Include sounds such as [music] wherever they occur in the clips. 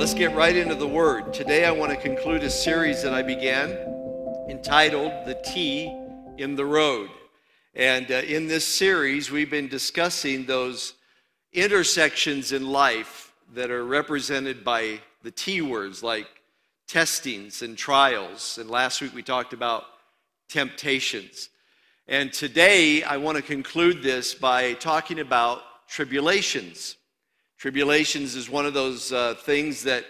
let's get right into the Word. Today, I want to conclude a series that I began entitled The T in the Road. And uh, in this series, we've been discussing those intersections in life that are represented by the T words like testings and trials. And last week we talked about temptations. And today I want to conclude this by talking about tribulations. Tribulations is one of those uh, things that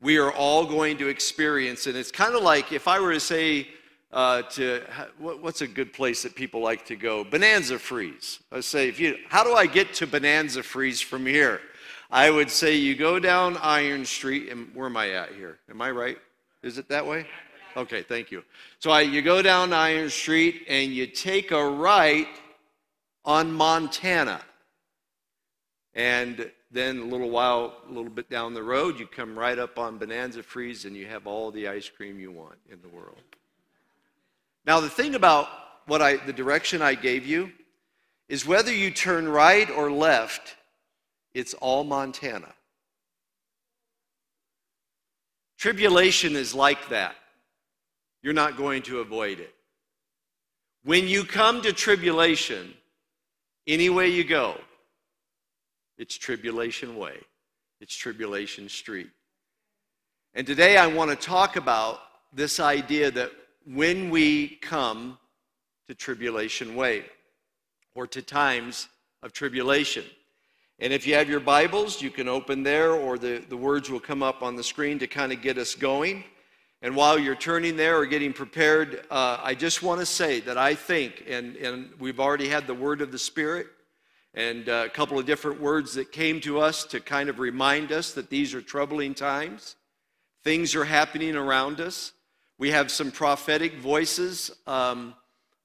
we are all going to experience. And it's kind of like if I were to say, uh, to what's a good place that people like to go? Bonanza Freeze. I say, if you, how do I get to Bonanza Freeze from here? I would say you go down Iron Street, and where am I at here? Am I right? Is it that way? Okay, thank you. So I, you go down Iron Street and you take a right on Montana. And then a little while, a little bit down the road, you come right up on Bonanza Freeze and you have all the ice cream you want in the world. Now, the thing about what I, the direction I gave you is whether you turn right or left, it's all Montana. Tribulation is like that. You're not going to avoid it. When you come to tribulation, any way you go, it's Tribulation Way, it's Tribulation Street. And today I want to talk about this idea that when we come to Tribulation Way or to times of tribulation, and if you have your Bibles, you can open there, or the, the words will come up on the screen to kind of get us going. And while you're turning there or getting prepared, uh, I just want to say that I think, and, and we've already had the word of the Spirit and uh, a couple of different words that came to us to kind of remind us that these are troubling times. Things are happening around us. We have some prophetic voices. Um,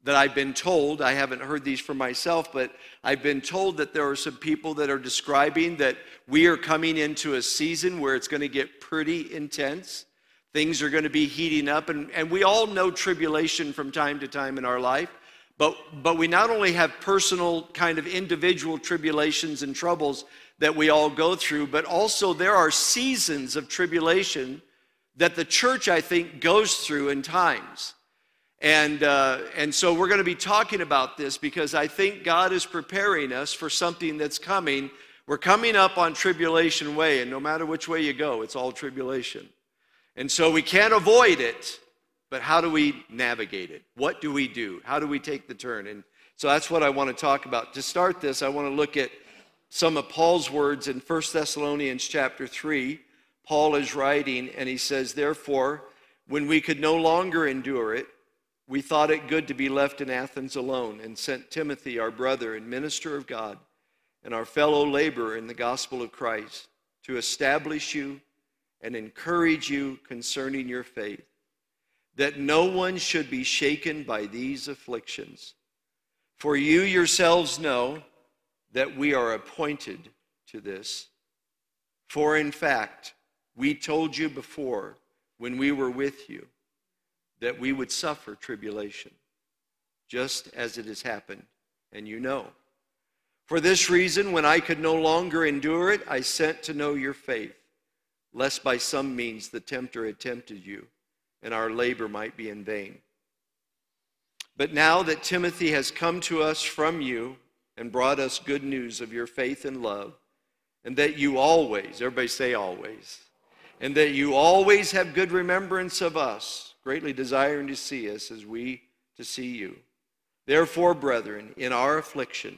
that I've been told, I haven't heard these for myself, but I've been told that there are some people that are describing that we are coming into a season where it's going to get pretty intense. Things are going to be heating up, and, and we all know tribulation from time to time in our life. But, but we not only have personal, kind of individual tribulations and troubles that we all go through, but also there are seasons of tribulation that the church, I think, goes through in times. And, uh, and so we're going to be talking about this because I think God is preparing us for something that's coming. We're coming up on tribulation way, and no matter which way you go, it's all tribulation. And so we can't avoid it, but how do we navigate it? What do we do? How do we take the turn? And so that's what I want to talk about. To start this, I want to look at some of Paul's words in 1 Thessalonians chapter 3. Paul is writing, and he says, Therefore, when we could no longer endure it, we thought it good to be left in Athens alone and sent Timothy, our brother and minister of God, and our fellow laborer in the gospel of Christ, to establish you and encourage you concerning your faith, that no one should be shaken by these afflictions. For you yourselves know that we are appointed to this. For in fact, we told you before when we were with you that we would suffer tribulation, just as it has happened, and you know. For this reason, when I could no longer endure it, I sent to know your faith, lest by some means the tempter had tempted you, and our labor might be in vain. But now that Timothy has come to us from you and brought us good news of your faith and love, and that you always, everybody say always, and that you always have good remembrance of us greatly desiring to see us as we to see you. Therefore, brethren, in our affliction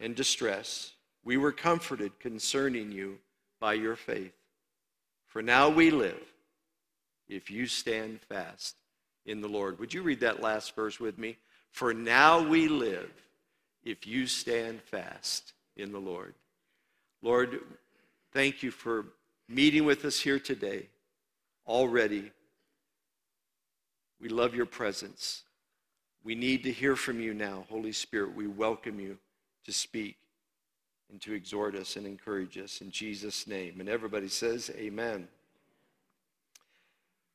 and distress, we were comforted concerning you by your faith. For now we live if you stand fast in the Lord. Would you read that last verse with me? For now we live if you stand fast in the Lord. Lord, thank you for meeting with us here today already we love your presence. We need to hear from you now, Holy Spirit. We welcome you to speak and to exhort us and encourage us in Jesus' name. And everybody says, Amen.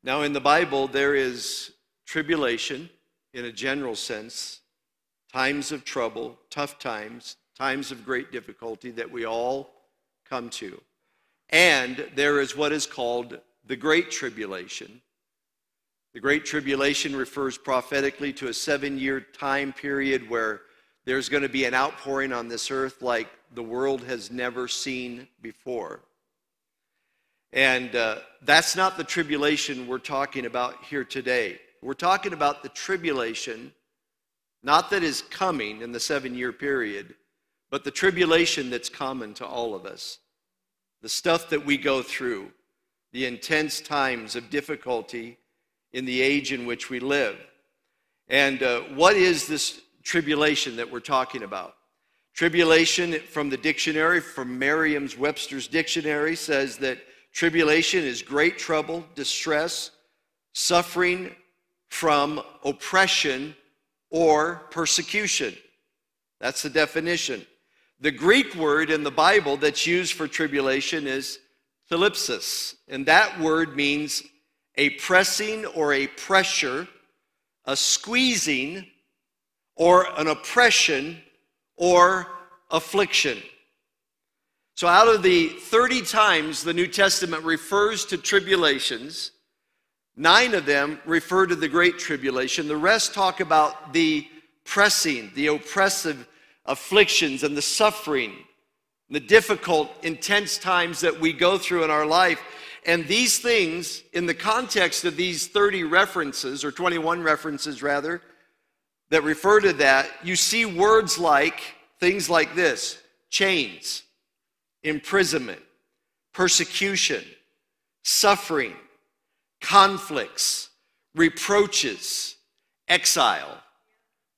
Now, in the Bible, there is tribulation in a general sense, times of trouble, tough times, times of great difficulty that we all come to. and there is what is called the Great Tribulation. The Great Tribulation refers prophetically to a seven year time period where there's going to be an outpouring on this earth like the world has never seen before. And uh, that's not the tribulation we're talking about here today. We're talking about the tribulation, not that is coming in the seven year period, but the tribulation that's common to all of us. The stuff that we go through, the intense times of difficulty in the age in which we live. And uh, what is this tribulation that we're talking about? Tribulation from the dictionary, from Merriam Webster's dictionary, says that tribulation is great trouble, distress, suffering from oppression or persecution. That's the definition. The Greek word in the Bible that's used for tribulation is thlipsis, and that word means a pressing or a pressure, a squeezing, or an oppression or affliction. So, out of the 30 times the New Testament refers to tribulations, nine of them refer to the Great Tribulation. The rest talk about the pressing, the oppressive afflictions, and the suffering, the difficult, intense times that we go through in our life. And these things, in the context of these 30 references, or 21 references rather, that refer to that, you see words like things like this chains, imprisonment, persecution, suffering, conflicts, reproaches, exile.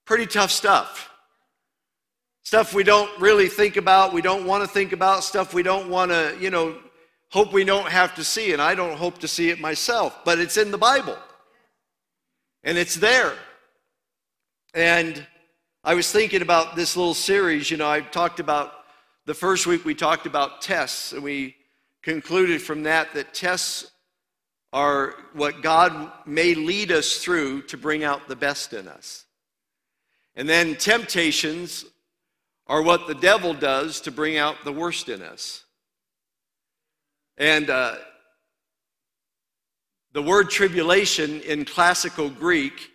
Pretty tough stuff. Stuff we don't really think about, we don't want to think about, stuff we don't want to, you know, hope we don't have to see, and I don't hope to see it myself, but it's in the Bible. And it's there. And I was thinking about this little series. You know, I talked about the first week we talked about tests, and we concluded from that that tests are what God may lead us through to bring out the best in us. And then temptations are what the devil does to bring out the worst in us. And uh, the word tribulation in classical Greek,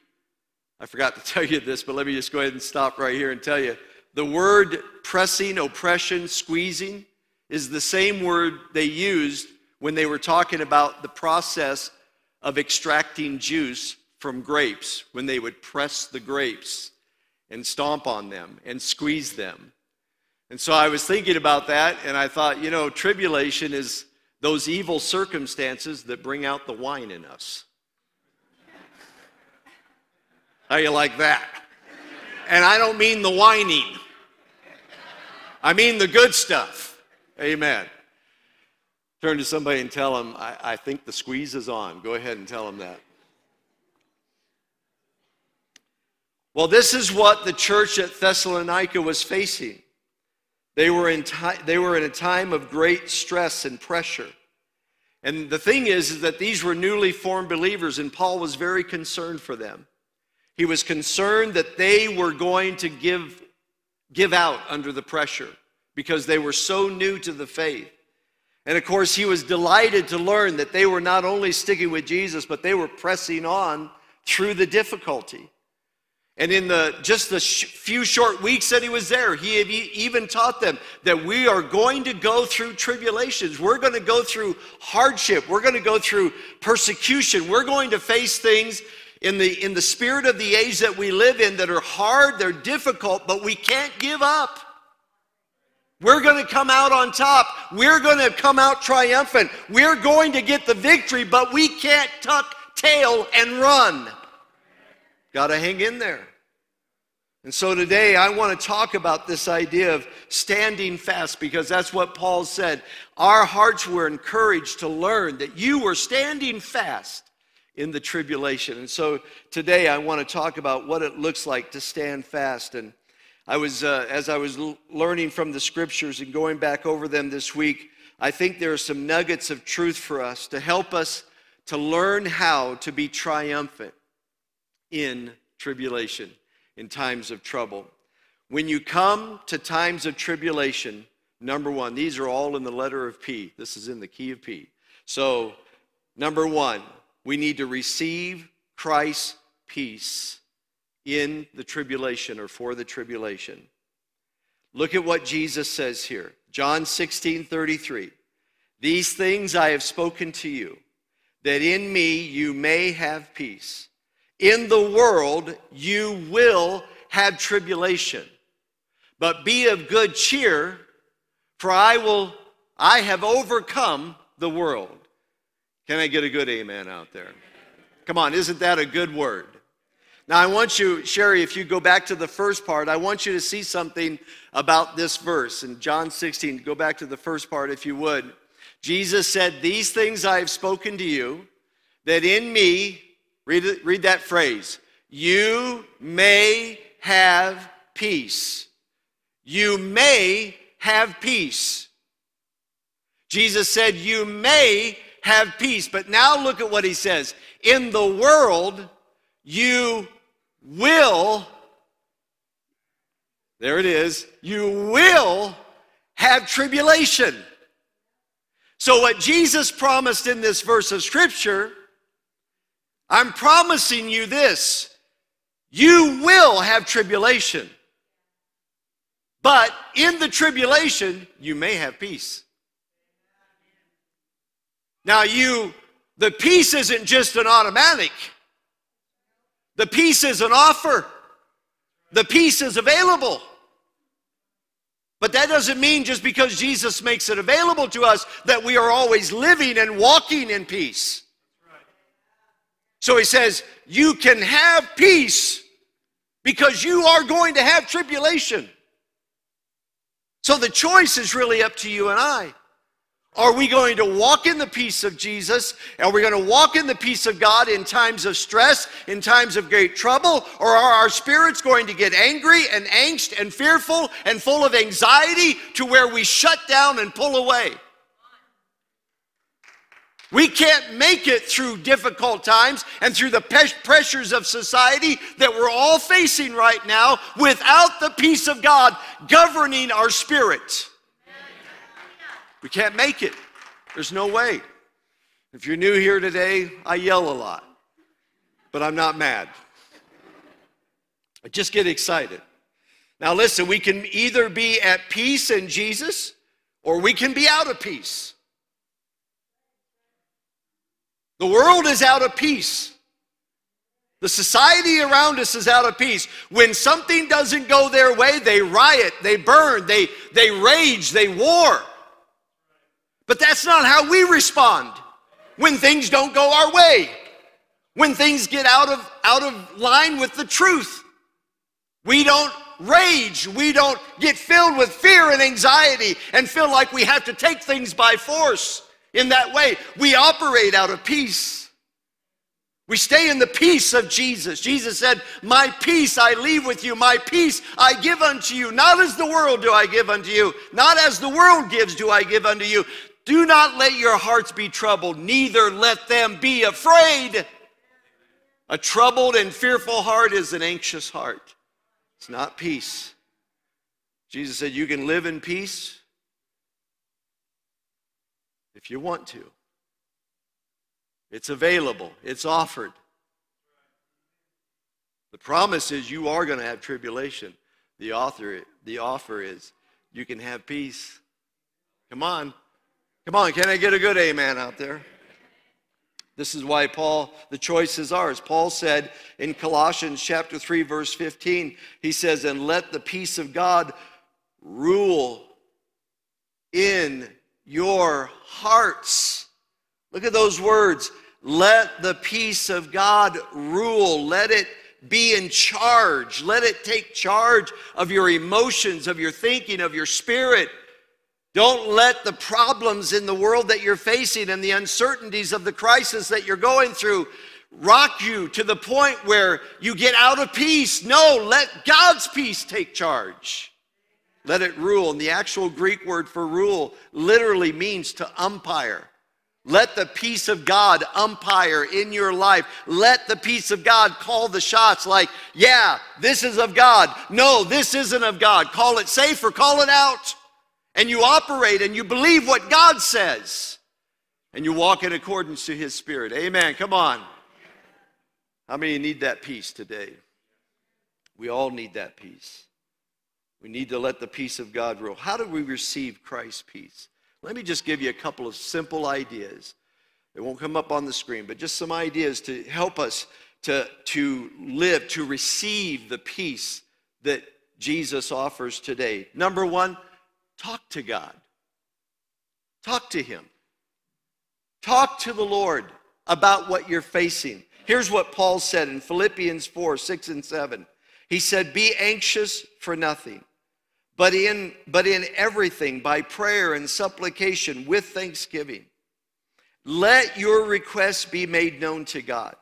I forgot to [laughs] tell you this, but let me just go ahead and stop right here and tell you. The word pressing, oppression, squeezing is the same word they used when they were talking about the process of extracting juice from grapes, when they would press the grapes and stomp on them and squeeze them. And so I was thinking about that, and I thought, you know, tribulation is those evil circumstances that bring out the wine in us. How you like that? And I don't mean the whining. I mean the good stuff. Amen. Turn to somebody and tell them, I, I think the squeeze is on. Go ahead and tell them that. Well, this is what the church at Thessalonica was facing. They were, in they were in a time of great stress and pressure. And the thing is, is that these were newly formed believers, and Paul was very concerned for them. He was concerned that they were going to give, give out under the pressure because they were so new to the faith. And of course, he was delighted to learn that they were not only sticking with Jesus, but they were pressing on through the difficulty. And in the just the sh- few short weeks that he was there, he even taught them that we are going to go through tribulations. We're going to go through hardship. We're going to go through persecution. We're going to face things in the in the spirit of the age that we live in that are hard, they're difficult, but we can't give up. We're going to come out on top. We're going to come out triumphant. We're going to get the victory, but we can't tuck tail and run. Got to hang in there. And so today I want to talk about this idea of standing fast because that's what Paul said. Our hearts were encouraged to learn that you were standing fast in the tribulation. And so today I want to talk about what it looks like to stand fast. And I was, uh, as I was learning from the scriptures and going back over them this week, I think there are some nuggets of truth for us to help us to learn how to be triumphant in tribulation, in times of trouble. When you come to times of tribulation, Number one, these are all in the letter of P. This is in the key of P. So, number one, we need to receive Christ's peace in the tribulation or for the tribulation. Look at what Jesus says here. John 16, 33. These things I have spoken to you, that in me you may have peace. In the world you will have tribulation. But be of good cheer, for I will I have overcome the world. Can I get a good amen out there? Come on, isn't that a good word? Now, I want you, Sherry, if you go back to the first part, I want you to see something about this verse in John 16. Go back to the first part, if you would. Jesus said, These things I have spoken to you, that in me, read, read that phrase, you may have peace. You may have peace. Jesus said, You may have peace. But now look at what he says. In the world, you will, there it is, you will have tribulation. So, what Jesus promised in this verse of scripture, I'm promising you this you will have tribulation. But in the tribulation, you may have peace. Now, you, the peace isn't just an automatic. The peace is an offer. The peace is available. But that doesn't mean just because Jesus makes it available to us that we are always living and walking in peace. So he says, You can have peace because you are going to have tribulation. So the choice is really up to you and I. Are we going to walk in the peace of Jesus? Are we going to walk in the peace of God in times of stress, in times of great trouble? Or are our spirits going to get angry and angst and fearful and full of anxiety to where we shut down and pull away? We can't make it through difficult times and through the pressures of society that we're all facing right now without the peace of God governing our spirit. We can't make it. There's no way. If you're new here today, I yell a lot, but I'm not mad. I just get excited. Now, listen, we can either be at peace in Jesus or we can be out of peace. The world is out of peace. The society around us is out of peace. When something doesn't go their way, they riot, they burn, they, they rage, they war. But that's not how we respond when things don't go our way, when things get out of, out of line with the truth. We don't rage. We don't get filled with fear and anxiety and feel like we have to take things by force in that way. We operate out of peace. We stay in the peace of Jesus. Jesus said, My peace I leave with you, my peace I give unto you. Not as the world do I give unto you, not as the world gives do I give unto you. Do not let your hearts be troubled, neither let them be afraid. A troubled and fearful heart is an anxious heart. It's not peace. Jesus said, You can live in peace if you want to. It's available, it's offered. The promise is you are going to have tribulation. The author, the offer is you can have peace. Come on. Come on, can I get a good amen out there? This is why Paul, the choice is ours. Paul said in Colossians chapter 3, verse 15, he says, And let the peace of God rule in your hearts. Look at those words. Let the peace of God rule. Let it be in charge. Let it take charge of your emotions, of your thinking, of your spirit. Don't let the problems in the world that you're facing and the uncertainties of the crisis that you're going through rock you to the point where you get out of peace. No, let God's peace take charge. Let it rule. And the actual Greek word for rule literally means to umpire. Let the peace of God umpire in your life. Let the peace of God call the shots like, yeah, this is of God. No, this isn't of God. Call it safe or call it out. And you operate and you believe what God says and you walk in accordance to His Spirit. Amen. Come on. How many need that peace today? We all need that peace. We need to let the peace of God rule. How do we receive Christ's peace? Let me just give you a couple of simple ideas. They won't come up on the screen, but just some ideas to help us to, to live, to receive the peace that Jesus offers today. Number one, talk to God. Talk to Him. Talk to the Lord about what you're facing. Here's what Paul said in Philippians 4 6 and 7. He said, Be anxious for nothing, but in, but in everything, by prayer and supplication with thanksgiving, let your requests be made known to God.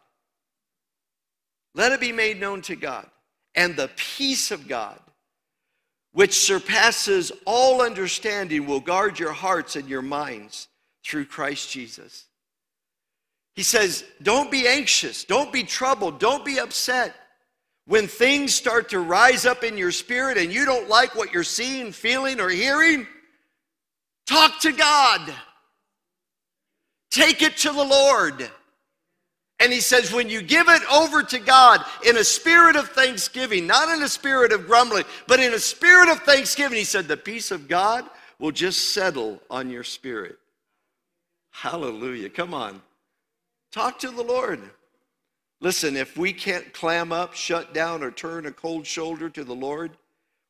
Let it be made known to God. And the peace of God, which surpasses all understanding, will guard your hearts and your minds through Christ Jesus. He says, Don't be anxious, don't be troubled, don't be upset. When things start to rise up in your spirit and you don't like what you're seeing, feeling, or hearing, talk to God. Take it to the Lord. And he says, when you give it over to God in a spirit of thanksgiving, not in a spirit of grumbling, but in a spirit of thanksgiving, he said, the peace of God will just settle on your spirit. Hallelujah. Come on. Talk to the Lord. Listen, if we can't clam up, shut down, or turn a cold shoulder to the Lord,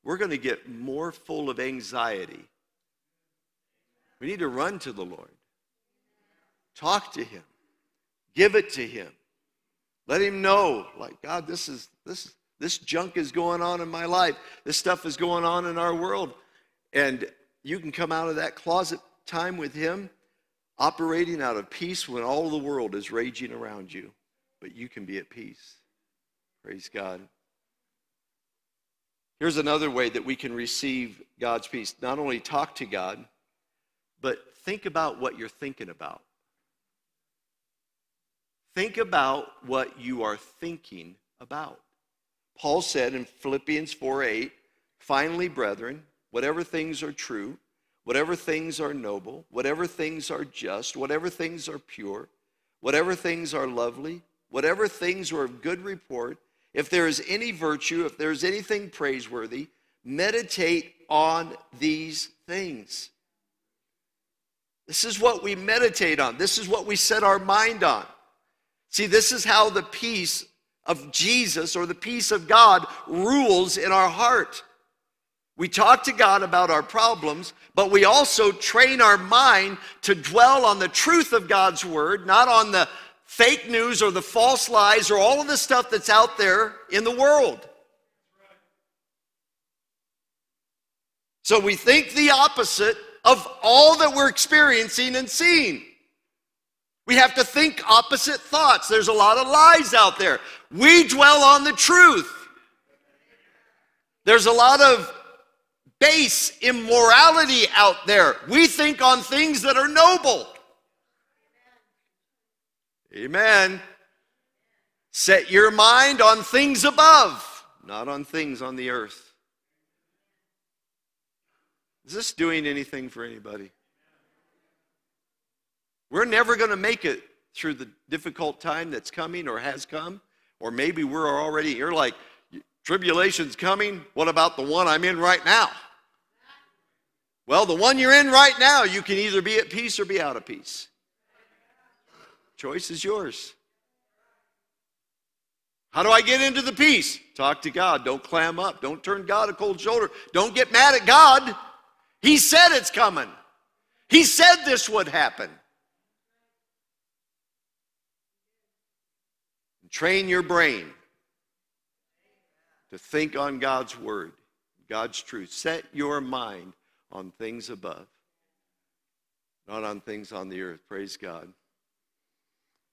we're going to get more full of anxiety. We need to run to the Lord. Talk to Him. Give it to him. Let him know, like, God, this is this this junk is going on in my life. This stuff is going on in our world. And you can come out of that closet time with him operating out of peace when all the world is raging around you. But you can be at peace. Praise God. Here's another way that we can receive God's peace. Not only talk to God, but think about what you're thinking about. Think about what you are thinking about. Paul said in Philippians 4 8, finally, brethren, whatever things are true, whatever things are noble, whatever things are just, whatever things are pure, whatever things are lovely, whatever things are of good report, if there is any virtue, if there is anything praiseworthy, meditate on these things. This is what we meditate on. This is what we set our mind on. See, this is how the peace of Jesus or the peace of God rules in our heart. We talk to God about our problems, but we also train our mind to dwell on the truth of God's word, not on the fake news or the false lies or all of the stuff that's out there in the world. So we think the opposite of all that we're experiencing and seeing. We have to think opposite thoughts. There's a lot of lies out there. We dwell on the truth. There's a lot of base immorality out there. We think on things that are noble. Amen. Set your mind on things above, not on things on the earth. Is this doing anything for anybody? We're never going to make it through the difficult time that's coming or has come. Or maybe we're already, you're like, tribulation's coming. What about the one I'm in right now? Well, the one you're in right now, you can either be at peace or be out of peace. Choice is yours. How do I get into the peace? Talk to God. Don't clam up. Don't turn God a cold shoulder. Don't get mad at God. He said it's coming. He said this would happen. Train your brain to think on God's word, God's truth. Set your mind on things above, not on things on the earth. Praise God.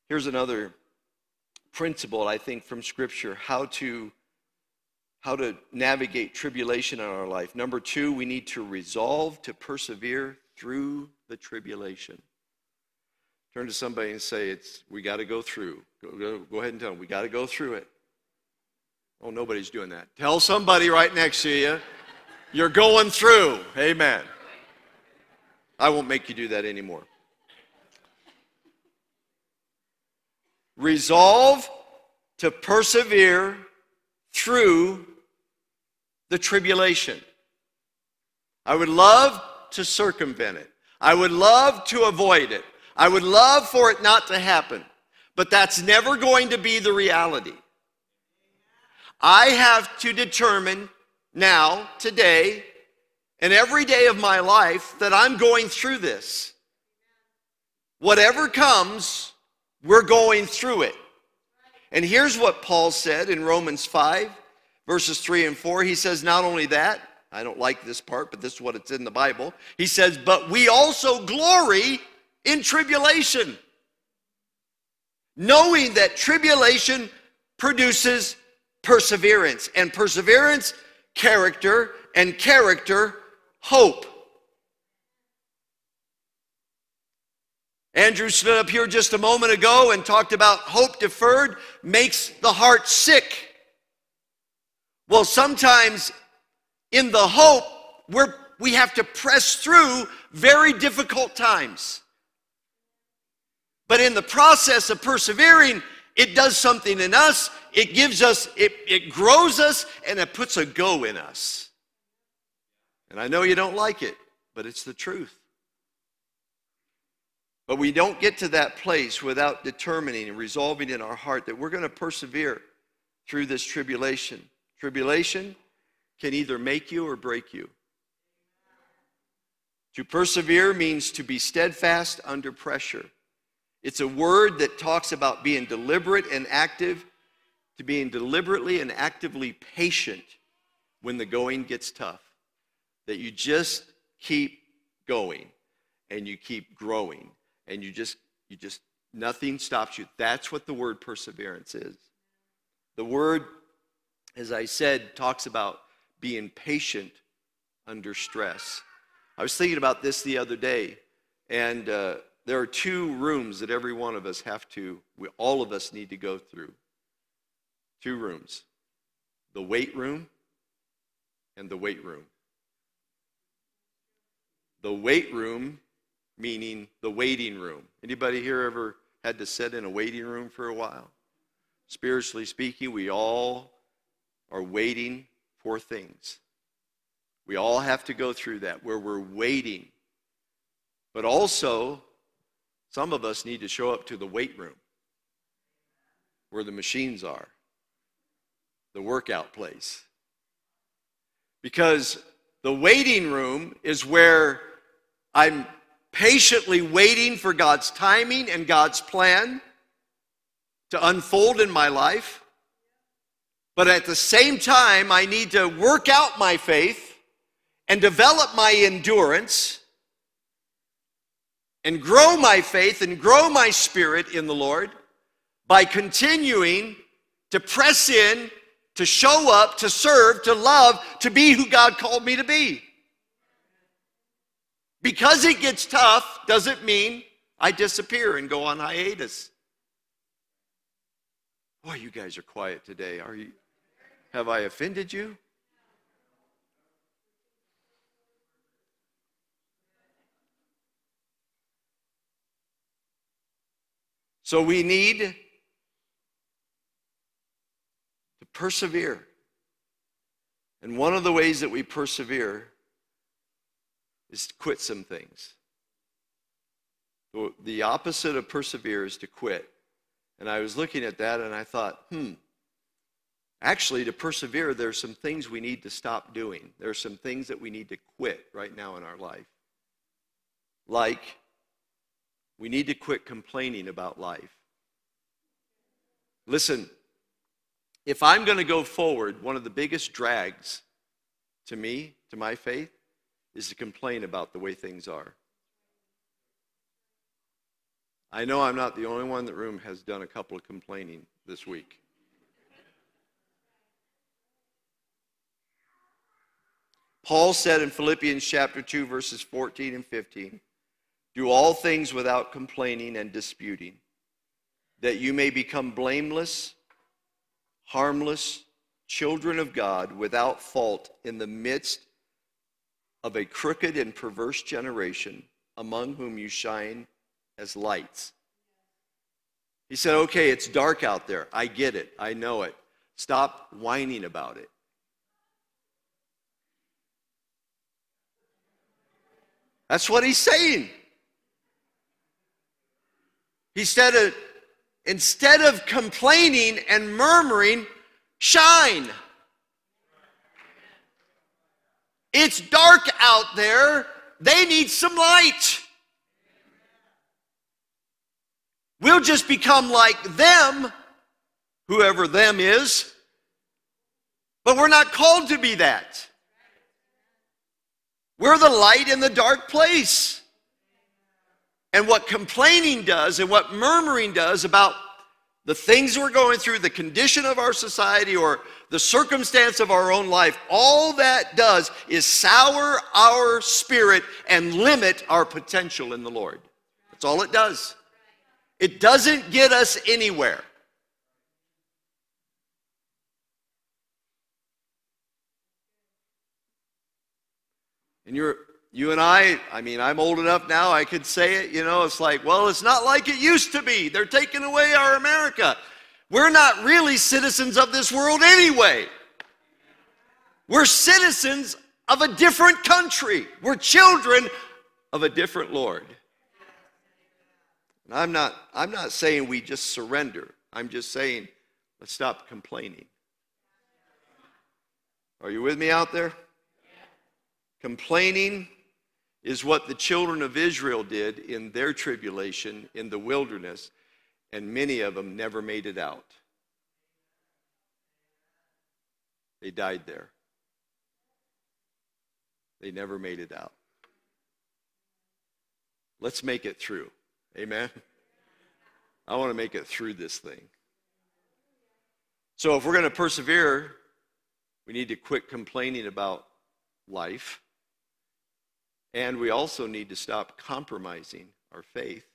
Here's another principle, I think, from Scripture how to how to navigate tribulation in our life. Number two, we need to resolve to persevere through the tribulation. Turn to somebody and say, "It's we got to go through." Go, go, go ahead and tell them we got to go through it. Oh, nobody's doing that. Tell somebody right next to you, you're going through. Amen. I won't make you do that anymore. Resolve to persevere through the tribulation. I would love to circumvent it. I would love to avoid it. I would love for it not to happen. But that's never going to be the reality. I have to determine now, today, and every day of my life that I'm going through this. Whatever comes, we're going through it. And here's what Paul said in Romans 5, verses 3 and 4. He says, Not only that, I don't like this part, but this is what it's in the Bible. He says, But we also glory in tribulation, knowing that tribulation produces perseverance, and perseverance, character, and character, hope. Andrew stood up here just a moment ago and talked about hope deferred makes the heart sick. Well, sometimes in the hope, we're, we have to press through very difficult times. But in the process of persevering, it does something in us. It gives us, it, it grows us, and it puts a go in us. And I know you don't like it, but it's the truth. But we don't get to that place without determining and resolving in our heart that we're going to persevere through this tribulation. Tribulation can either make you or break you. To persevere means to be steadfast under pressure. It's a word that talks about being deliberate and active, to being deliberately and actively patient when the going gets tough. That you just keep going and you keep growing and you just you just nothing stops you that's what the word perseverance is the word as i said talks about being patient under stress i was thinking about this the other day and uh, there are two rooms that every one of us have to we, all of us need to go through two rooms the weight room and the weight room the weight room meaning the waiting room. Anybody here ever had to sit in a waiting room for a while? Spiritually speaking, we all are waiting for things. We all have to go through that where we're waiting. But also, some of us need to show up to the weight room where the machines are, the workout place. Because the waiting room is where I'm patiently waiting for God's timing and God's plan to unfold in my life. But at the same time, I need to work out my faith and develop my endurance and grow my faith and grow my spirit in the Lord by continuing to press in, to show up, to serve, to love, to be who God called me to be. Because it gets tough doesn't mean I disappear and go on hiatus. Boy, you guys are quiet today. Are you have I offended you? So we need to persevere. And one of the ways that we persevere is to quit some things. The opposite of persevere is to quit. And I was looking at that and I thought, hmm, actually, to persevere, there are some things we need to stop doing. There are some things that we need to quit right now in our life. Like, we need to quit complaining about life. Listen, if I'm going to go forward, one of the biggest drags to me, to my faith, is to complain about the way things are. I know I'm not the only one the room has done a couple of complaining this week. Paul said in Philippians chapter 2 verses 14 and 15, do all things without complaining and disputing, that you may become blameless, harmless, children of God without fault in the midst of a crooked and perverse generation among whom you shine as lights. He said, Okay, it's dark out there. I get it. I know it. Stop whining about it. That's what he's saying. He said, uh, instead of complaining and murmuring, shine. It's dark out there. They need some light. We'll just become like them, whoever them is, but we're not called to be that. We're the light in the dark place. And what complaining does and what murmuring does about the things we're going through, the condition of our society, or the circumstance of our own life, all that does is sour our spirit and limit our potential in the Lord. That's all it does. It doesn't get us anywhere. And you're, you and I, I mean, I'm old enough now, I could say it, you know, it's like, well, it's not like it used to be. They're taking away our America. We're not really citizens of this world anyway. We're citizens of a different country. We're children of a different Lord. And I'm not, I'm not saying we just surrender. I'm just saying let's stop complaining. Are you with me out there? Complaining is what the children of Israel did in their tribulation in the wilderness, and many of them never made it out. They died there. They never made it out. Let's make it through. Amen. I want to make it through this thing. So, if we're going to persevere, we need to quit complaining about life. And we also need to stop compromising our faith.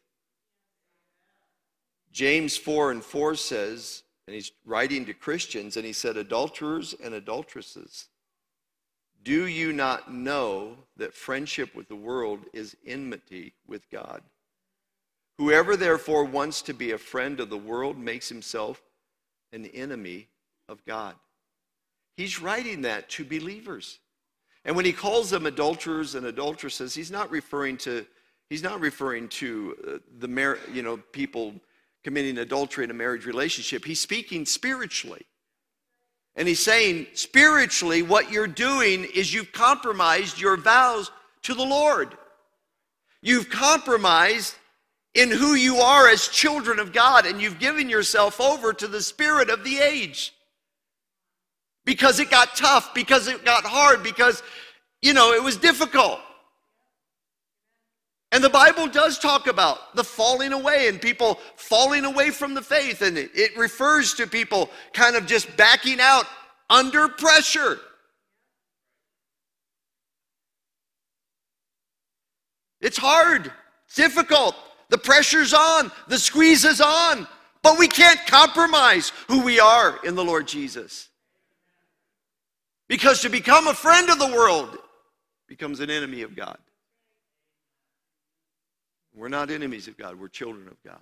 James 4 and 4 says, and he's writing to Christians, and he said, Adulterers and adulteresses, do you not know that friendship with the world is enmity with God? Whoever therefore wants to be a friend of the world makes himself an enemy of God. He's writing that to believers. And when he calls them adulterers and adulteresses, he's not referring to he's not referring to uh, the you know people committing adultery in a marriage relationship. He's speaking spiritually. And he's saying spiritually what you're doing is you've compromised your vows to the Lord. You've compromised in who you are as children of God, and you've given yourself over to the spirit of the age. Because it got tough, because it got hard, because, you know, it was difficult. And the Bible does talk about the falling away and people falling away from the faith, and it, refers to people kind of just backing out under pressure. It's hard, it's difficult. The pressure's on, the squeeze is on, but we can't compromise who we are in the Lord Jesus. Because to become a friend of the world becomes an enemy of God. We're not enemies of God, we're children of God.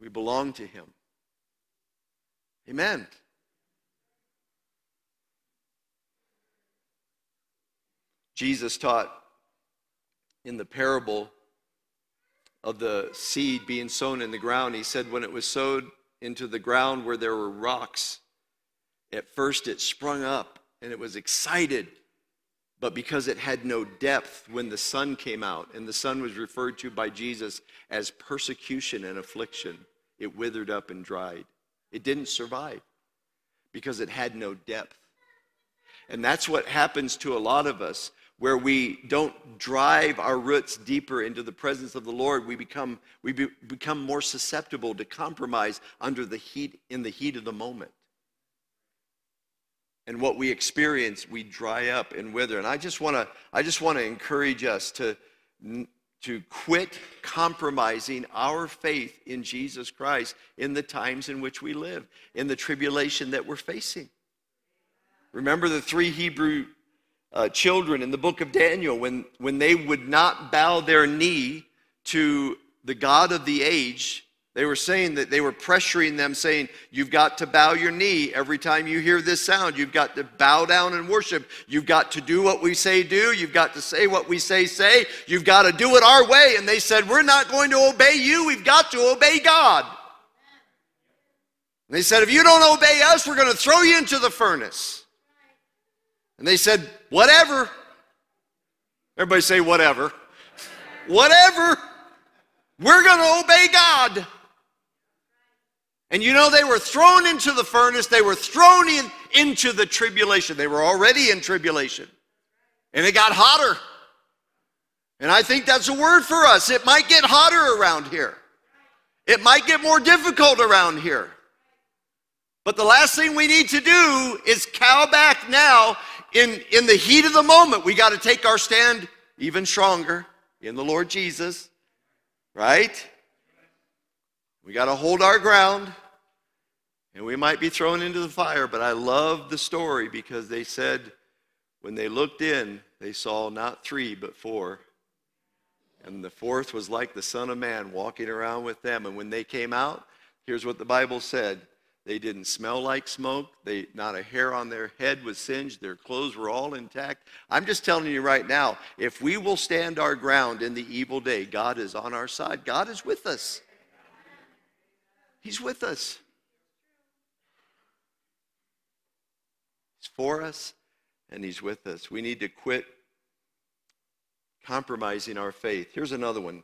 We belong to Him. Amen. Jesus taught in the parable of the seed being sown in the ground, he said, when it was sowed into the ground where there were rocks, at first it sprung up and it was excited, but because it had no depth when the sun came out, and the sun was referred to by Jesus as persecution and affliction, it withered up and dried. It didn't survive because it had no depth. And that's what happens to a lot of us where we don't drive our roots deeper into the presence of the Lord, we become, we be, become more susceptible to compromise under the heat, in the heat of the moment. And what we experience, we dry up and wither. And I just want to, I just want to encourage us to, to quit compromising our faith in Jesus Christ in the times in which we live, in the tribulation that we're facing. Remember the three Hebrew uh, children in the book of Daniel when, when they would not bow their knee to the God of the age. They were saying that they were pressuring them, saying, You've got to bow your knee every time you hear this sound. You've got to bow down and worship. You've got to do what we say do. You've got to say what we say say. You've got to do it our way. And they said, We're not going to obey you. We've got to obey God. And they said, If you don't obey us, we're going to throw you into the furnace. And they said, Whatever. Everybody say, Whatever. [laughs] whatever. We're going to obey God. And you know, they were thrown into the furnace, they were thrown in, into the tribulation. They were already in tribulation. And it got hotter. And I think that's a word for us. It might get hotter around here, it might get more difficult around here. But the last thing we need to do is cow back now in, in the heat of the moment. We got to take our stand even stronger in the Lord Jesus, right? We got to hold our ground. And we might be thrown into the fire, but I love the story because they said when they looked in, they saw not three, but four. And the fourth was like the Son of Man walking around with them. And when they came out, here's what the Bible said they didn't smell like smoke. They, not a hair on their head was singed. Their clothes were all intact. I'm just telling you right now if we will stand our ground in the evil day, God is on our side. God is with us. He's with us. He's for us and He's with us. We need to quit compromising our faith. Here's another one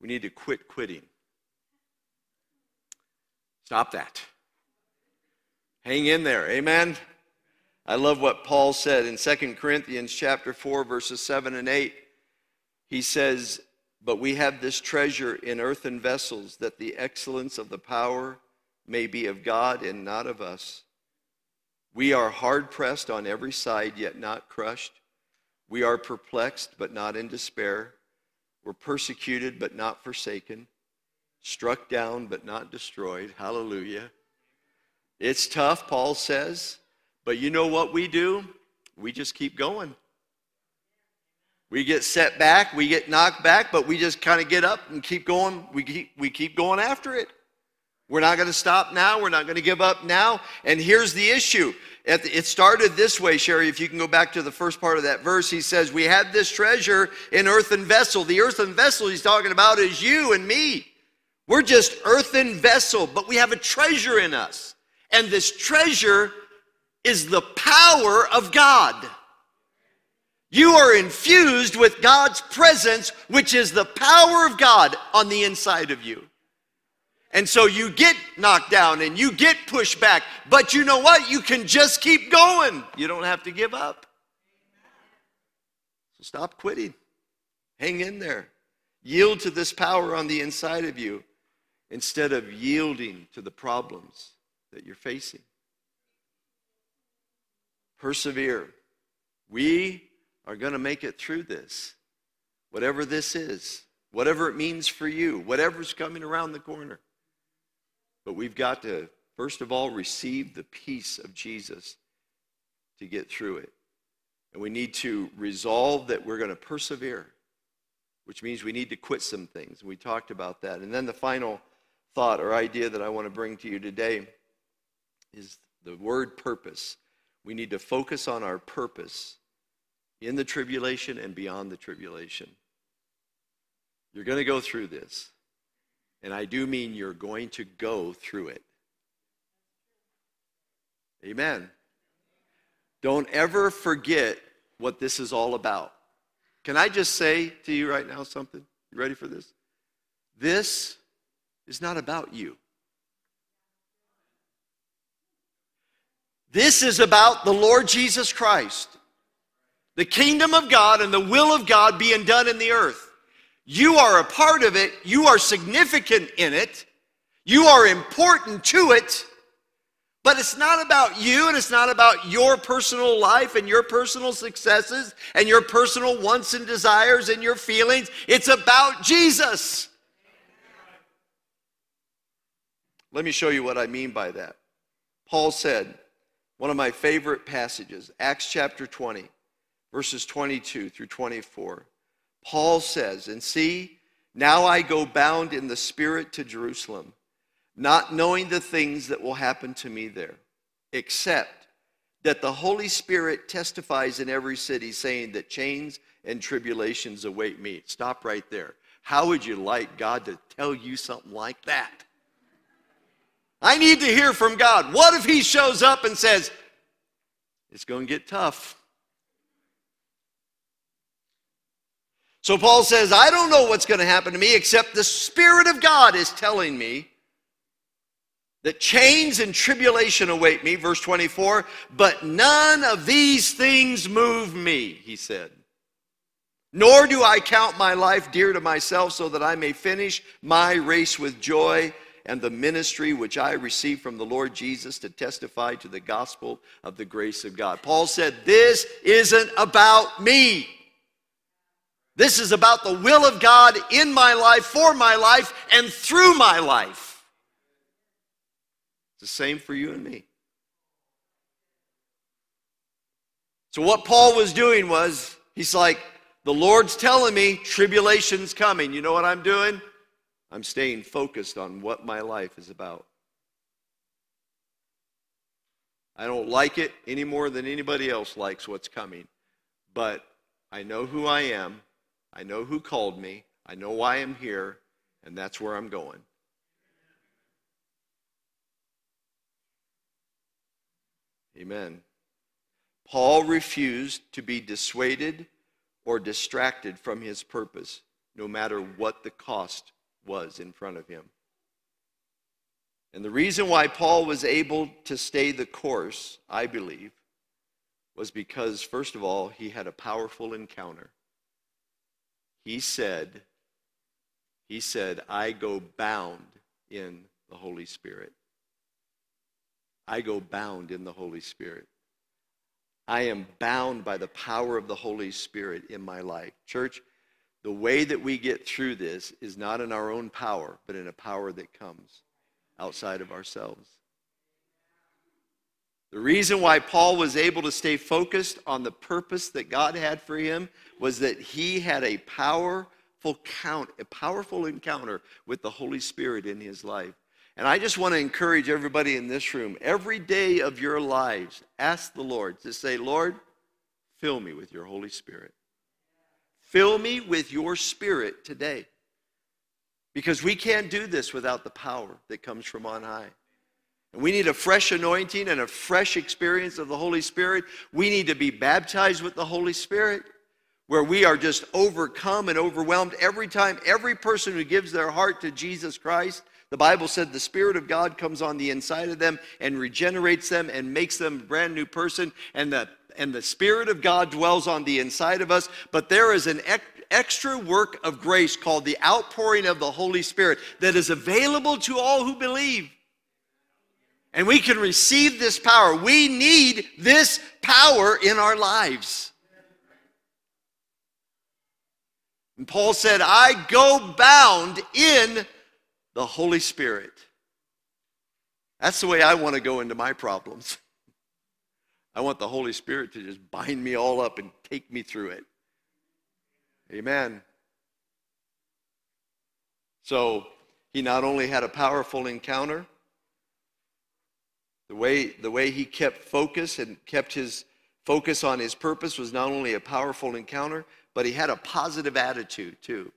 we need to quit quitting. Stop that. Hang in there. Amen. I love what Paul said in 2 Corinthians chapter 4 verses 7 and 8. He says, "But we have this treasure in earthen vessels that the excellence of the power may be of God and not of us. We are hard pressed on every side yet not crushed. We are perplexed but not in despair. We're persecuted but not forsaken, struck down but not destroyed." Hallelujah. It's tough, Paul says, but you know what we do? We just keep going. We get set back, we get knocked back, but we just kind of get up and keep going. We keep, we keep going after it. We're not going to stop now. We're not going to give up now. And here's the issue. It started this way, Sherry. If you can go back to the first part of that verse, he says, We had this treasure in earthen vessel. The earthen vessel he's talking about is you and me. We're just earthen vessel, but we have a treasure in us. And this treasure is the power of God. You are infused with God's presence, which is the power of God on the inside of you. And so you get knocked down and you get pushed back, but you know what? You can just keep going. You don't have to give up. So stop quitting. Hang in there. Yield to this power on the inside of you instead of yielding to the problems that you're facing. Persevere. We are going to make it through this, whatever this is, whatever it means for you, whatever's coming around the corner. But we've got to, first of all, receive the peace of Jesus to get through it. And we need to resolve that we're going to persevere, which means we need to quit some things. We talked about that. And then the final thought or idea that I want to bring to you today is the word purpose. We need to focus on our purpose in the tribulation and beyond the tribulation. You're going to go through this. And I do mean you're going to go through it. Amen. Don't ever forget what this is all about. Can I just say to you right now something? You ready for this? This is not about you. This is about the Lord Jesus Christ, the kingdom of God and the will of God being done in the earth. You are a part of it, you are significant in it, you are important to it. But it's not about you and it's not about your personal life and your personal successes and your personal wants and desires and your feelings. It's about Jesus. Let me show you what I mean by that. Paul said, one of my favorite passages, Acts chapter 20. Verses 22 through 24. Paul says, And see, now I go bound in the Spirit to Jerusalem, not knowing the things that will happen to me there, except that the Holy Spirit testifies in every city, saying that chains and tribulations await me. Stop right there. How would you like God to tell you something like that? I need to hear from God. What if He shows up and says, It's going to get tough? So Paul says, I don't know what's going to happen to me except the Spirit of God is telling me that chains and tribulation await me. Verse 24, but none of these things move me, he said. Nor do I count my life dear to myself so that I may finish my race with joy and the ministry which I received from the Lord Jesus to testify to the gospel of the grace of God. Paul said, This isn't about me. This is about the will of God in my life, for my life, and through my life. It's the same for you and me. So, what Paul was doing was, he's like, the Lord's telling me tribulation's coming. You know what I'm doing? I'm staying focused on what my life is about. I don't like it any more than anybody else likes what's coming, but I know who I am I know who called me. I know why I'm here, and that's where I'm going. Amen. Paul refused to be dissuaded or distracted from his purpose, no matter what the cost was in front of him. And the reason why Paul was able to stay the course, I believe, was because, first of all, he had a powerful encounter. He said, he said, I go bound in the Holy Spirit. I go bound in the Holy Spirit. I am bound by the power of the Holy Spirit in my life. Church, the way that we get through this is not in our own power, but in a power that comes outside of ourselves. The reason why Paul was able to stay focused on the purpose that God had for him was that he had a powerful count, a powerful encounter with the Holy Spirit in his life. And I just want to encourage everybody in this room, every day of your lives, ask the Lord to say, Lord, fill me with your Holy Spirit. Fill me with your Spirit today. Because we can't do this without the power that comes from on high. We need a fresh anointing and a fresh experience of the Holy Spirit. We need to be baptized with the Holy Spirit, where we are just overcome and overwhelmed every time, every person who gives their heart to Jesus Christ. The Bible said the Spirit of God comes on the inside of them and regenerates them and makes them a brand new person. And the, and the Spirit of God dwells on the inside of us. But there is an extra work of grace called the outpouring of the Holy Spirit that is available to all who believe. And we can receive this power. We need this power in our lives. And Paul said, I go bound in the Holy Spirit. That's the way I want to go into my problems. [laughs] I want the Holy Spirit to just bind me all up and take me through it. Amen. So he not only had a powerful encounter, the way, the way he kept focus and kept his focus on his purpose was not only a powerful encounter, but he had a positive attitude too.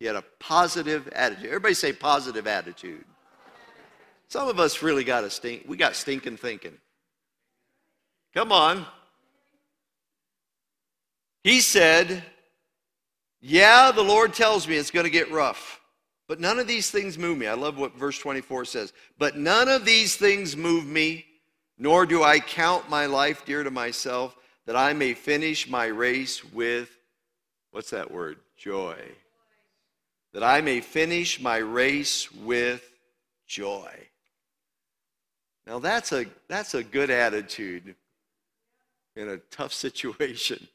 He had a positive attitude. Everybody say positive attitude. Some of us really got a stink. We got stinking thinking. Come on. He said, Yeah, the Lord tells me it's going to get rough. But none of these things move me. I love what verse 24 says. But none of these things move me, nor do I count my life dear to myself, that I may finish my race with, what's that word? Joy. That I may finish my race with joy. Now that's a, that's a good attitude in a tough situation.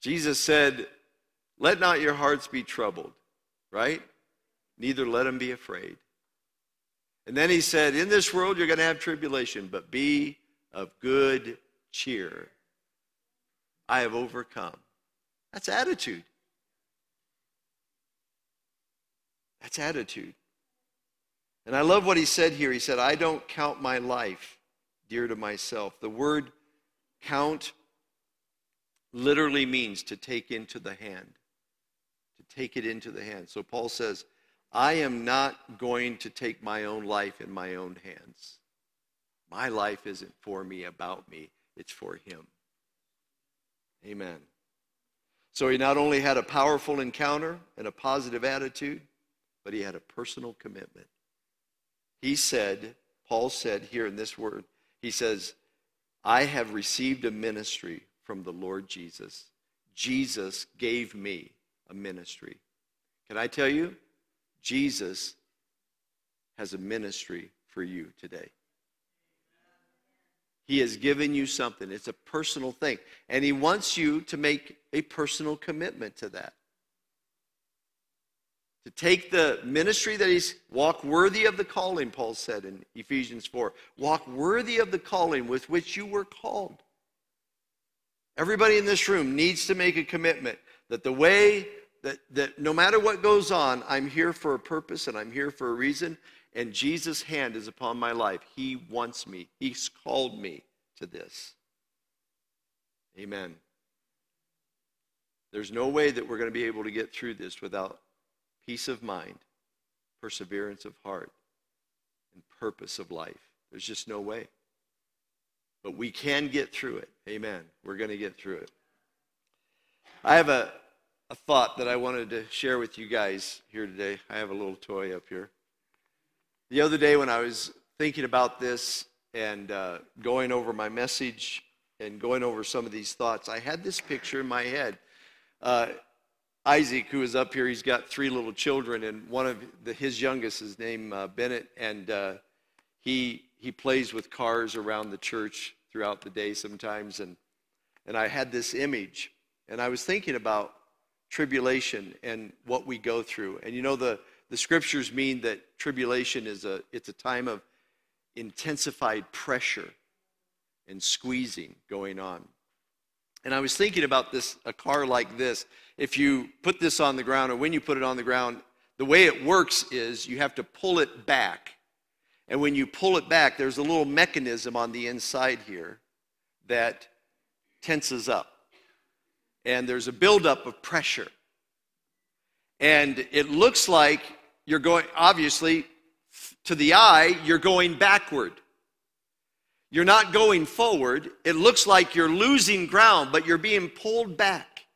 Jesus said, Let not your hearts be troubled right? Neither let him be afraid. And then he said, In this world you're going to have tribulation, but be of good cheer. I have overcome. That's attitude. That's attitude. And I love what he said here. He said, I don't count my life dear to myself. The word count literally means to take into the hand, take it into the hand. So Paul says, I am not going to take my own life in my own hands. My life isn't for me, about me, it's for him. Amen. So he not only had a powerful encounter and a positive attitude, but he had a personal commitment. He said, Paul said here in this word, he says, I have received a ministry from the Lord Jesus. Jesus gave me a ministry. Can I tell you? Jesus has a ministry for you today. He has given you something. It's a personal thing. And He wants you to make a personal commitment to that. To take the ministry that He's walk worthy of the calling, Paul said in Ephesians 4. Walk worthy of the calling with which you were called. Everybody in this room needs to make a commitment that the way that, that no matter what goes on, I'm here for a purpose and I'm here for a reason, and Jesus' hand is upon my life. He wants me, He's called me to this. Amen. There's no way that we're going to be able to get through this without peace of mind, perseverance of heart, and purpose of life. There's just no way. But we can get through it. Amen. We're going to get through it. I have a, a thought that I wanted to share with you guys here today. I have a little toy up here. The other day, when I was thinking about this and uh, going over my message and going over some of these thoughts, I had this picture in my head. Uh, Isaac, who is up here, he's got three little children, and one of the, his youngest is named uh, Bennett, and uh, he he plays with cars around the church throughout the day sometimes, and and I had this image, and I was thinking about tribulation and what we go through, and you know the the scriptures mean that tribulation is a it's a time of intensified pressure and squeezing going on. And I was thinking about this a car like this. If you put this on the ground, or when you put it on the ground, the way it works is you have to pull it back. And when you pull it back, there's a little mechanism on the inside here that tenses up. And there's a buildup of pressure. And it looks like you're going, obviously, to the eye, you're going backward. You're not going forward. It looks like you're losing ground, but you're being pulled back.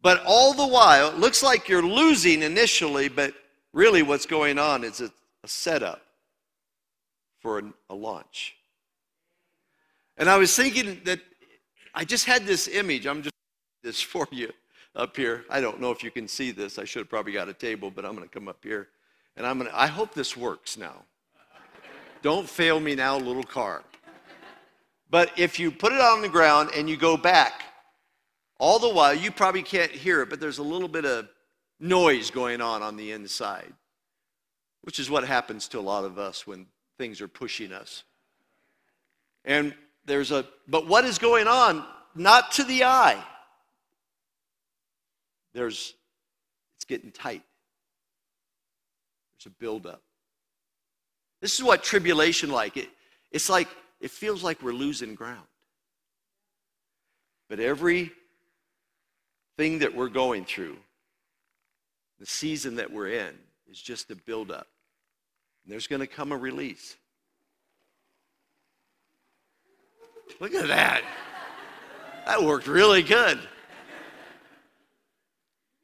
But all the while, it looks like you're losing initially, but really what's going on is a, a setup for a, a launch. And I was thinking that I just had this image. I'm just this for you up here. I don't know if you can see this. I should have probably got a table, but I'm going to come up here. And I'm going to, I hope this works now. Don't fail me now, little car. But if you put it on the ground and you go back, all the while, you probably can't hear it, but there's a little bit of noise going on on the inside, which is what happens to a lot of us when things are pushing us. And there's a, but what is going on? Not to the eye there's it's getting tight. There's a buildup. This is what tribulation like. It, it's like it feels like we're losing ground. But every thing that we're going through, the season that we're in, is just a buildup. There's going to come a release. Look at that. That worked really good.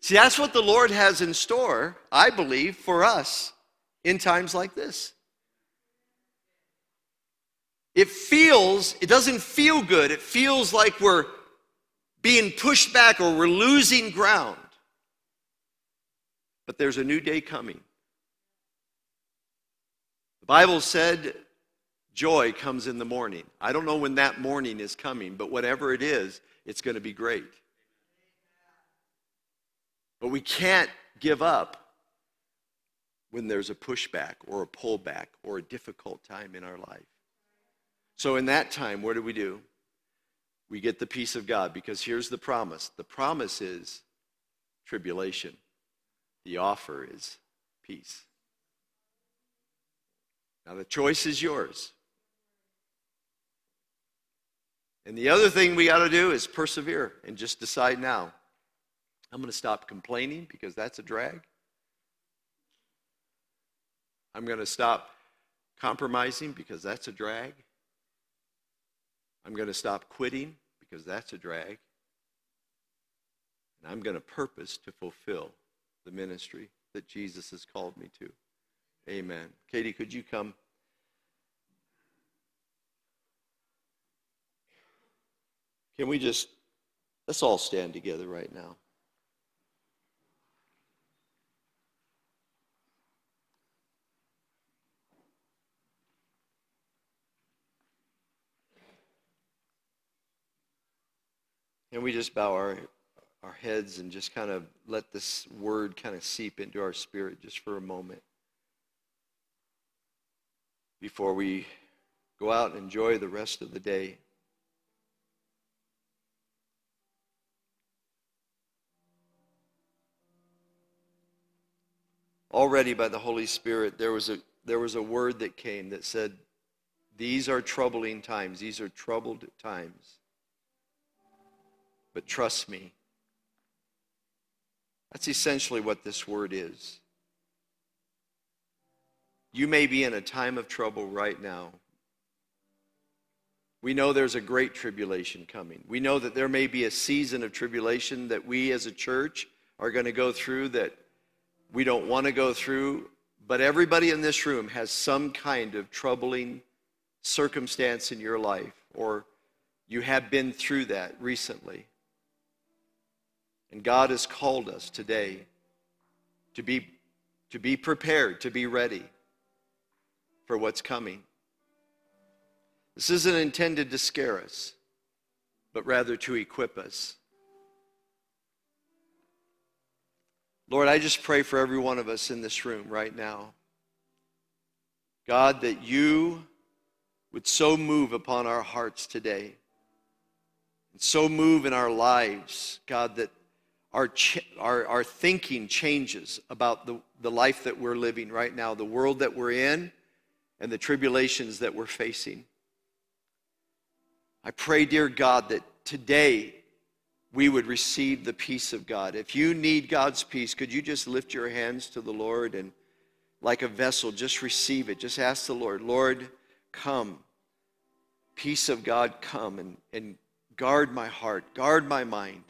See, that's what the Lord has in store, I believe, for us in times like this. It feels, it doesn't feel good. It feels like we're being pushed back or we're losing ground. But there's a new day coming. The Bible said joy comes in the morning. I don't know when that morning is coming, but whatever it is, it's going to be great. But we can't give up when there's a pushback or a pullback or a difficult time in our life. So, in that time, what do we do? we get the peace of God because here's the promise the promise is tribulation, the offer is peace. Now, the choice is yours. And the other thing we got to do is persevere and just decide now. I'm going to stop complaining because that's a drag. I'm going to stop compromising because that's a drag. I'm going to stop quitting because that's a drag. And I'm going to purpose to fulfill the ministry that Jesus has called me to. Amen. Katie, could you come? Can we just, let's all stand together right now. And we just bow our, our heads and just kind of let this word kind of seep into our spirit just for a moment before we go out and enjoy the rest of the day. Already by the Holy Spirit, there was a, there was a word that came that said, These are troubling times. These are troubled times. But trust me. That's essentially what this word is. You may be in a time of trouble right now. We know there's a great tribulation coming. We know that there may be a season of tribulation that we as a church are going to go through that we don't want to go through. But everybody in this room has some kind of troubling circumstance in your life, or you have been through that recently. And God has called us today to be, to be prepared, to be ready for what's coming. This isn't intended to scare us, but rather to equip us. Lord, I just pray for every one of us in this room right now. God, that you would so move upon our hearts today, and so move in our lives, God, that our, ch- our, our thinking changes about the, the life that we're living right now, the world that we're in, and the tribulations that we're facing. I pray, dear God, that today we would receive the peace of God. If you need God's peace, could you just lift your hands to the Lord and, like a vessel, just receive it? Just ask the Lord, Lord, come. Peace of God, come and, and guard my heart, guard my mind.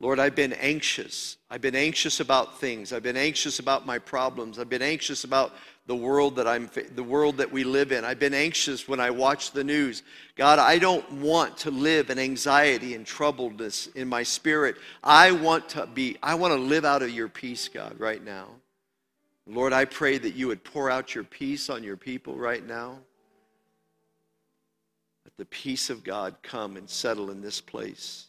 Lord, I've been anxious. I've been anxious about things. I've been anxious about my problems. I've been anxious about the world that I'm the world that we live in. I've been anxious when I watch the news. God, I don't want to live in anxiety and troubledness in my spirit. I want to be I want to live out of your peace, God, right now. Lord, I pray that you would pour out your peace on your people right now. Let the peace of God come and settle in this place.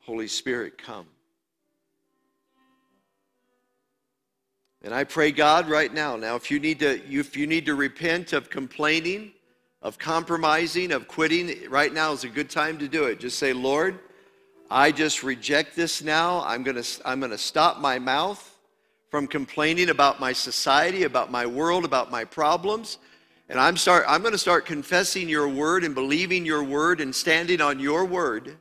Holy Spirit, come. And I pray, God, right now. Now, if you need to, if you need to repent of complaining, of compromising, of quitting, right now is a good time to do it. Just say, Lord, I just reject this now. I'm gonna, I'm gonna stop my mouth from complaining about my society, about my world, about my problems. And I'm, start, I'm to start confessing your word and believing your word and standing on your word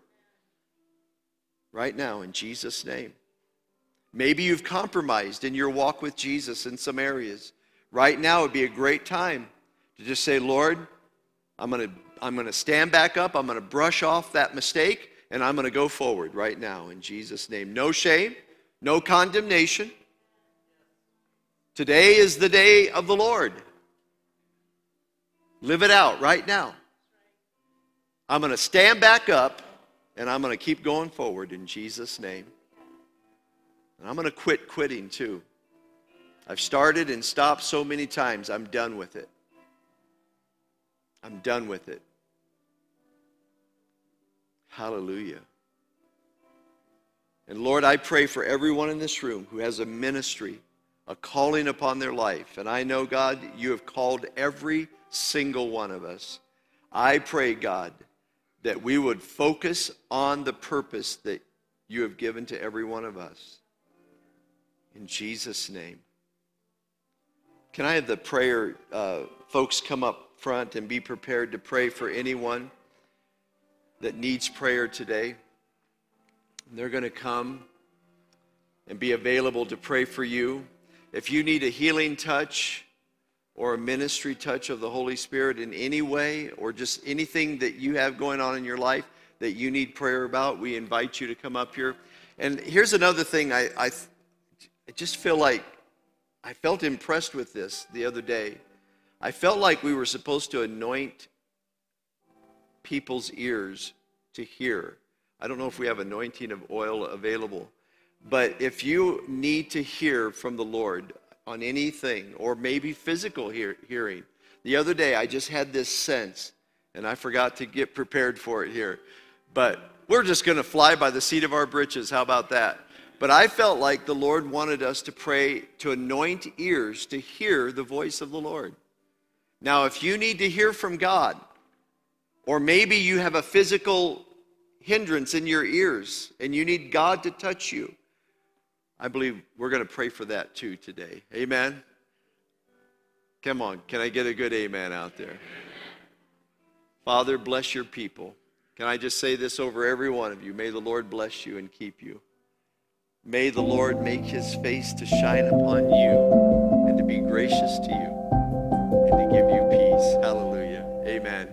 right now in Jesus' name. Maybe you've compromised in your walk with Jesus in some areas. Right now would be a great time to just say, Lord, I'm going to I'm going to stand back up. I'm going to brush off that mistake and I'm going to go forward right now in Jesus' name. No shame, no condemnation. Today is the day of the Lord. Live it out right now. I'm going to stand back up and I'm going to keep going forward in Jesus' name. And I'm going to quit quitting too. I've started and stopped so many times, I'm done with it. I'm done with it. Hallelujah. And Lord, I pray for everyone in this room who has a ministry, a calling upon their life. And I know, God, you have called every single one of us. I pray, God, that we would focus on the purpose that you have given to every one of us. In Jesus' name. Can I have the prayer uh, folks come up front and be prepared to pray for anyone that needs prayer today? And they're going to come and be available to pray for you. If you need a healing touch or a ministry touch of the Holy Spirit in any way, or just anything that you have going on in your life that you need prayer about, we invite you to come up here. And here's another thing I, I, I just feel like I felt impressed with this the other day. I felt like we were supposed to anoint people's ears to hear. I don't know if we have anointing of oil available, but if you need to hear from the Lord on anything, or maybe physical hear, hearing, the other day I just had this sense, and I forgot to get prepared for it here, but we're just going to fly by the seat of our britches. How about that? But I felt like the Lord wanted us to pray to anoint ears to hear the voice of the Lord. Now, if you need to hear from God, or maybe you have a physical hindrance in your ears and you need God to touch you, I believe we're going to pray for that too today. Amen? Come on, can I get a good amen out there? Father, bless your people. Can I just say this over every one of you? May the Lord bless you and keep you. May the Lord make his face to shine upon you and to be gracious to you and to give you peace. Hallelujah. Amen.